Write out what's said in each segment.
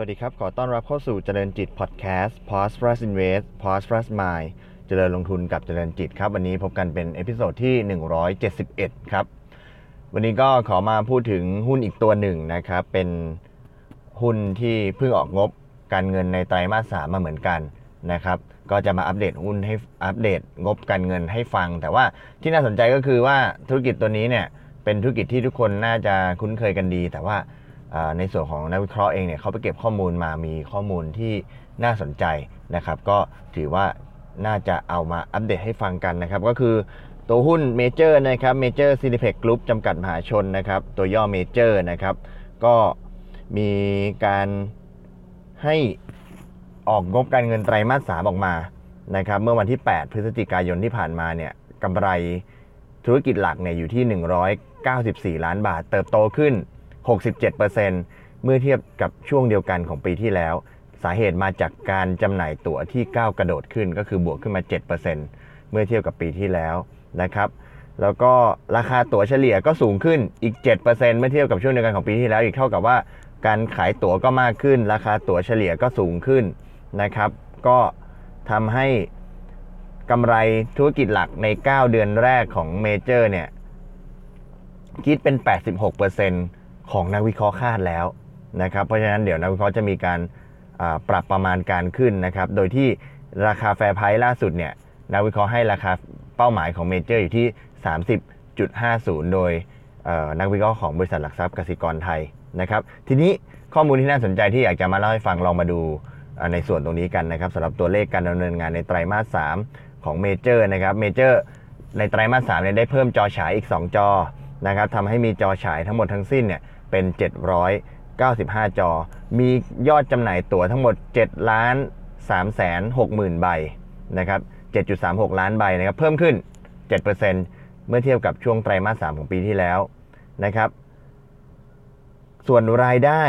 สวัสดีครับ ขอต้อนรับเข้าสู่เจริญจิตพอดแคสต์ Pause Plus Invest Pause Plus Mind เจริญลงทุนกับเจริญจิตครับ วันนี้พบกันเป็น episode ที่ 171 ครับ วันนี้ก็ขอมาพูดถึงหุ้นอีกตัวหนึ่งนะครับ เป็นหุ้นที่เพิ่งออกงบการเงินในไตรมาสสามมาเหมือนกันนะครับ ก็จะมาอัปเดตหุ้นให้อัปเดตงบการเงินให้ฟัง แต่ว่าที่น่าสนใจก็คือว่าธุรกิจตัวนี้เนี่ยเป็นธุรกิจที่ทุกคนน่าจะคุ้นเคยกันดี แต่ว่า ในส่วนของนักวิเคราะห์เองเนี่ยเขาไปเก็บข้อมูลมามีข้อมูลที่น่าสนใจนะครับ ก็ถือว่าน่าจะเอามาอัปเดตให้ฟังกันนะครับ ก็คือตัวหุ้นเมเจอร์นะครับเมเจอร์ซีนีเพล็กซ์กรุ้ปจำกัดมหาชนนะครับ ตัวย่อ MAJOR นะครับ ก็มีการให้ออกงบการเงินไตรมาสสามออกมานะครับ เมื่อวันที่ 8 พฤศจิกายนที่ผ่านมาเนี่ยกำไรธุรกิจหลักเนี่ยอยู่ที่ 194 ล้านบาท เติบโตขึ้น 67%เมื่อเทียบกับช่วงเดียวกันของปีที่แล้ว สาเหตุมาจากการจำหน่ายตั๋วที่ก้าวกระโดดขึ้นก็คือบวกขึ้นมา 7%เมื่อเทียบกับปีที่แล้วนะครับแล้วก็ราคาตั๋วเฉลี่ยก็สูงขึ้นอีก 7%เมื่อเทียบกับช่วงเดียวกันของปีที่แล้ว อีกเท่ากับว่าการขายตั๋วก็มากขึ้น ราคาตั๋วเฉลี่ยก็สูงขึ้นนะครับ ก็ทำให้กำไรธุรกิจหลักใน 9 เดือนแรกของเมเจอร์เนี่ย คิดเป็น 86% ของนักวิเคราะห์คาดแล้วนะครับ เพราะฉะนั้นเดี๋ยวนักวิเคราะห์จะมีการปรับประมาณการขึ้นนะครับ โดยที่ราคา fair price ล่าสุดเนี่ยนักวิเคราะห์ให้ราคาเป้าหมายของเมเจอร์อยู่ที่ 30.50 โดยนักวิเคราะห์ของบริษัทหลักทรัพย์กสิกรไทยนะครับ ทีนี้ข้อมูลที่น่าสนใจที่อยากจะมาเล่าให้ฟังลองมาดูในส่วนตรงนี้กันนะครับสำหรับตัวเลขการดำเนินงานในไตรมาส 3 ของเมเจอร์นะครับเมเจอร์ในไตรมาส3เนี่ยได้เพิ่มจอฉายอีก 2 จอนะครับทำให้มีจอฉายทั้งหมดทั้งสิ้นเนี่ย เป็น 795 จอ มียอดจำหน่ายตั๋วทั้งหมด 7 ล้าน3แสน6หมื่นใบนะครับ 7.36 ล้านใบนะครับ เพิ่มขึ้น 7%เมื่อเทียบกับช่วงไตรมาส 3 ของปีที่แล้วนะครับ ส่วนรายได้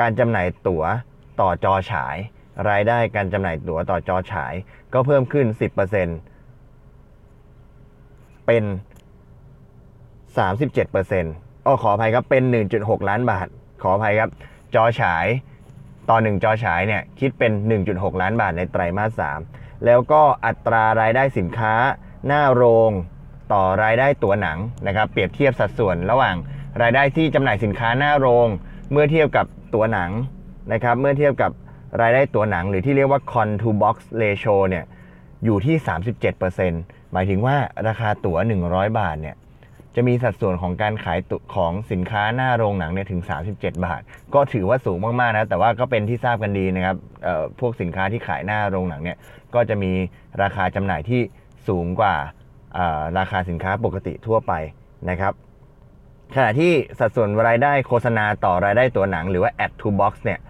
การจำหน่ายตั๋วต่อจอฉาย รายได้การจำหน่ายตั๋วต่อจอฉาย ก็เพิ่มขึ้น 10%เป็น 37% อ้ขออภัยครับเป็น 1.6 ล้านบาท ขออภัยครับ จอฉายต่อ 1 จอฉายเนี่ยคิดเป็น 1.6 ล้านบาทในไตรมาส 3 แล้วก็อัตรารายได้สินค้าหน้าโรงต่อรายได้ตั๋วหนังนะครับ เปรียบเทียบสัดส่วนระหว่างรายได้ที่จำหน่ายสินค้าหน้าโรง เมื่อเทียบกับตั๋วหนังนะครับ เมื่อเทียบกับรายได้ตั๋วหนัง หรือที่เรียกว่า con to box ratio เนี่ยอยู่ที่ 37%หมายถึงว่าราคาตั๋ว 100 บาทเนี่ย จะมีสัดส่วนของการขายตุของสินค้าหน้าโรงหนังเนี่ยถึง 37 บาท ก็ถือว่าสูงมากๆนะแต่ว่าก็เป็นที่ทราบกันดีนะครับพวกสินค้าที่ขายหน้าโรงหนังเนี่ยก็จะมีราคาจำหน่ายที่สูงกว่าราคาสินค้าปกติทั่วไปนะครับขณะที่สัดส่วนรายได้โฆษณาต่อรายได้ตัวหนัง หรือว่า ad to box เนี่ย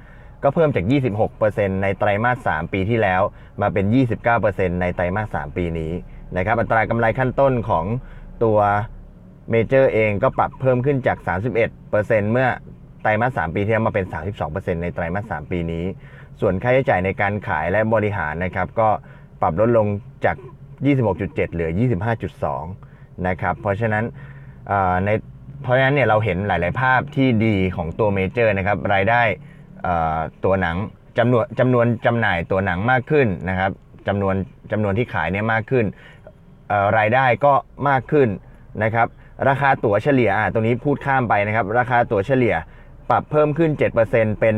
ก็เพิ่มจาก 26%ในไตรมาส 3 ปีที่แล้ว มาเป็น 29%ในไตรมาส 3 ปีนี้นะครับอัตรากำไรขั้นต้นของตัว เมเจอร์เองก็ปรับเพิ่มขึ้นจาก 31%เมื่อไตรมาส 3 ปีที่แล้วมาเป็น 32%ในไตรมาส 3 ปีนี้ ส่วนค่าใช้จ่ายในการขายและบริหารนะครับ ก็ปรับลดลงจาก 26.7 เหลือ 25.2 นะครับ เพราะฉะนั้นในเพราะฉะนั้นเนี่ยเราเห็นหลาย ๆ ภาพที่ดีของตัวเมเจอร์นะครับ รายได้ตัวหนังจำนวนจำนวนจำหน่ายตัวหนังมากขึ้นนะครับจำนวนจำนวนที่ขายเนี่ยมากขึ้นรายได้ก็มากขึ้นนะครับ ราคาตั๋วเฉลี่ยอะตรงนี้พูดข้ามไปนะครับ ราคาตั๋วเฉลี่ยปรับเพิ่มขึ้น 7%เป็น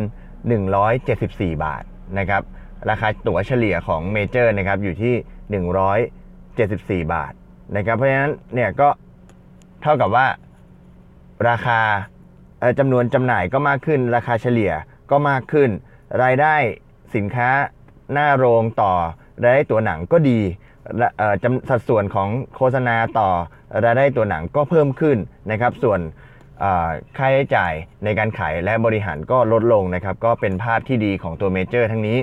174 บาทนะครับ ราคาตั๋วเฉลี่ยของเมเจอร์นะครับอยู่ที่ 174 บาทนะครับเพราะฉะนั้นเนี่ยก็เท่ากับว่าราคาจำนวนจำหน่ายก็มากขึ้น ราคาเฉลี่ยก็มากขึ้น รายได้สินค้าหน้าโรงต่อรายได้ตัวหนังก็ดี สัดส่วนของโฆษณาต่อรายได้ตัวหนังก็เพิ่มขึ้นนะครับ ส่วนค่าใช้จ่ายในการขายและบริหารก็ลดลงนะครับ ก็เป็นภาพที่ดีของตัวเมเจอร์ทั้งนี้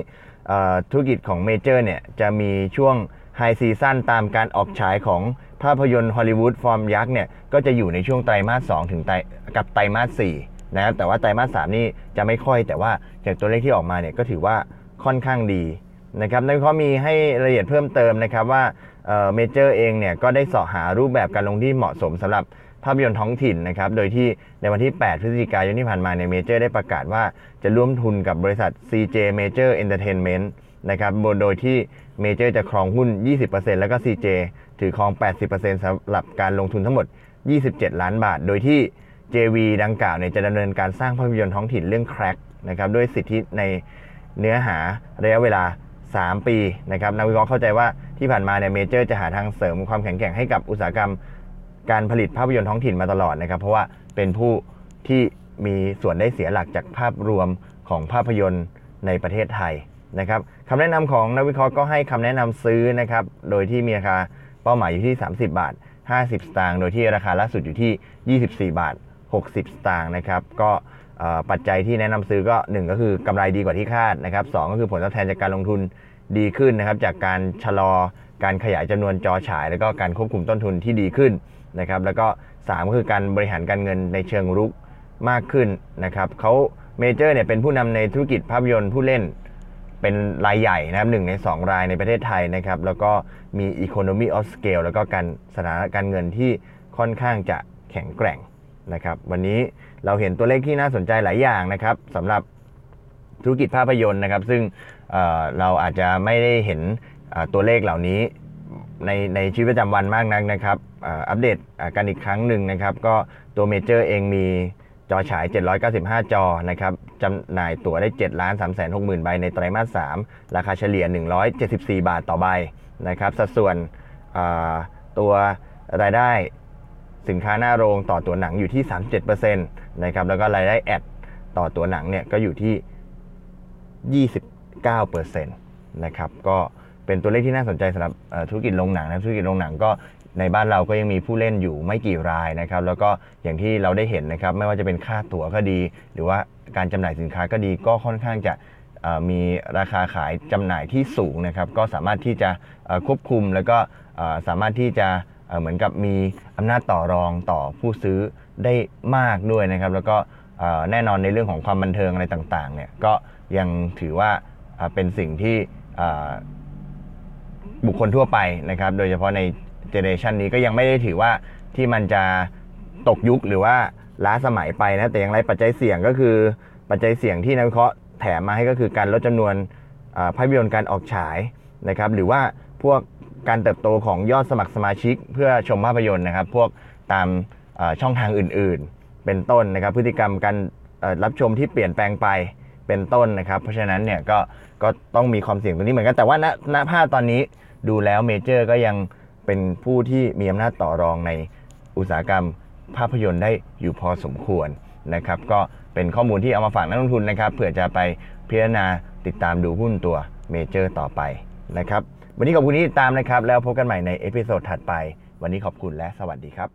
ธุรกิจของเมเจอร์เนี่ยจะมีช่วง high season ตามการออกฉายของภาพยนตร์ฮอลลีวูดฟอร์มยักษ์เนี่ยก็จะอยู่ในช่วงไตรมาส2ถึงไตกับไตรมาส4นะครับแต่ว่าไตรมาส3นี่จะไม่ค่อยแต่ว่าจากตัวเลขที่ออกมาเนี่ยก็ถือว่าค่อนข้างดี นะครับนักวิเคราะห์มีให้รายละเอียดเพิ่มเติมนะครับว่าเมเจอร์เองเนี่ยก็ได้เสาะหารูปแบบการลงทุนที่เหมาะสมสำหรับภาพยนตร์ท้องถิ่นนะครับ โดยที่ในวันที่ 8 พฤศจิกายนที่ผ่านมาเนี่ยเมเจอร์ได้ประกาศว่าจะร่วมทุนกับบริษัท CJ Major Entertainment นะครับ โดยที่เมเจอร์จะครองหุ้น 20%แล้วก็ CJ ถือครอง 80%สำหรับการลงทุนทั้งหมด 27 ล้านบาท โดยที่ JV ดังกล่าวเนี่ยจะดำเนินการสร้างภาพยนตร์ท้องถิ่นเรื่อง Crack นะครับด้วยสิทธิในเนื้อหาระยะเวลา 3 ปีนะครับนักวิเคราะห์เข้าใจว่าที่ผ่านมาเนี่ยเมเจอร์จะหาทางเสริมความแข็งแกร่งให้กับอุตสาหกรรมการผลิตภาพยนตร์ท้องถิ่นมาตลอดนะครับ เพราะว่าเป็นผู้ที่มีส่วนได้เสียหลักจากภาพรวมของภาพยนตร์ในประเทศไทยนะครับคำแนะนำของนักวิเคราะห์ก็ให้คำแนะนำซื้อนะครับ โดยที่มีราคาเป้าหมายอยู่ที่ 30 บาท 50 สตางค์ โดยที่ราคาล่าสุดอยู่ที่ 24 บาท 60 สตางค์นะครับ ก็ ปัจจัยที่แนะนำซื้อก็ 1 ก็คือกำไรดีกว่าที่คาดนะครับสก็คือผลตอบแทนจากการลงทุนดีขึ้นนะครับ จากการชะลอการขยายจำนวนจอฉาย แล้วก็การควบคุมต้นทุนที่ดีขึ้นนะครับ แล้วก็ 3 ก็คือการบริหารการเงินในเชิงรุกมากขึ้นนะครับเขาเมเจอร์เนี่ยเป็นผู้นำในธุรกิจภาพยนตร์ผู้เล่นเป็นรายใหญ่นะครับหนึ่งใน 2 รายในประเทศไทยนะครับ แล้วก็มี Economy of Scale แล้วก็การสถานการเงินที่ค่อนข้างจะแข็งแกร่ง นะครับวันนี้เราเห็นตัวเลขที่น่าสนใจหลายอย่างนะครับสำหรับธุรกิจภาพยนตร์นะครับ ซึ่งเเราอาจจะไม่ได้เห็นตัวเลขเหล่านี้ในในชีวิตประจำวันมากนักนะครับอัปเดตกันอีกครั้งหนึ่งนะครับ ก็ตัวเมเจอร์เองมีจอฉาย 795 จอนะครับจำหน่ายตั๋วได้ 7 ล้าน3 6 0 0 0 0 ใบในไตรมาส 3 ราคาเฉลี่ย 174 บาทต่อใบนะครับ สัดส่วนตัวรายได้ สินค้าหน้าโรงต่อตัวหนังอยู่ที่ 37%นะครับแล้วก็รายได้แอดต่อตัวหนังเนี่ยก็อยู่ที่ 29%นะครับก็เป็นตัวเลขที่น่าสนใจสำหรับธุรกิจโรงหนังนะธุรกิจโรงหนังก็ในบ้านเราก็ยังมีผู้เล่นอยู่ไม่กี่รายนะครับ แล้วก็อย่างที่เราได้เห็นนะครับ ไม่ว่าจะเป็นค่าตั๋วก็ดี หรือว่าการจำหน่ายสินค้าก็ดีก็ค่อนข้างจะมีราคาขายจำหน่ายที่สูงนะครับ ก็สามารถที่จะควบคุมแล้วก็สามารถที่จะ เหมือนกับมีอำนาจต่อรองต่อผู้ซื้อได้มากด้วยนะครับ แล้วก็แน่นอนในเรื่องของความบันเทิงอะไรต่างๆเนี่ยก็ยังถือว่าเป็นสิ่งที่บุคคลทั่วไปนะครับ โดยเฉพาะในเจเนเรชันนี้ก็ยังไม่ได้ถือว่าที่มันจะตกยุคหรือว่าล้าสมัยไปนะแต่อย่างไรปัจจัยเสี่ยงก็คือปัจจัยเสี่ยงที่นักวิเคราะห์แถมมาให้ก็คือการลดจำนวนอ่าภาพยนตร์การออกฉายนะครับ หรือว่าพวก การเติบโตของยอดสมัครสมาชิก เพื่อชมภาพยนตร์นะครับ พวกตามช่องทางอื่นๆ เป็นต้นนะครับ พฤติกรรมการรับชมที่เปลี่ยนแปลงไปเป็นต้นนะครับ เพราะฉะนั้นเนี่ยก็ก็ต้องมีความเสี่ยงตรงนี้เหมือนกันแต่ว่าณณภาพตอนนี้ดูแล้วเมเจอร์ก็ยังเป็นผู้ที่มีอำนาจต่อรองในอุตสาหกรรมภาพยนตร์ได้อยู่พอสมควรนะครับ ก็เป็นข้อมูลที่เอามาฝากนักลงทุนนะครับเผื่อจะไปพิจารณาติดตามดูหุ้นตัวเมเจอร์ต่อไปนะครับ วันนี้ขอบคุณที่ติดตามนะครับ แล้วพบกันใหม่ใน episode ถัดไป วันนี้ขอบคุณและสวัสดีครับ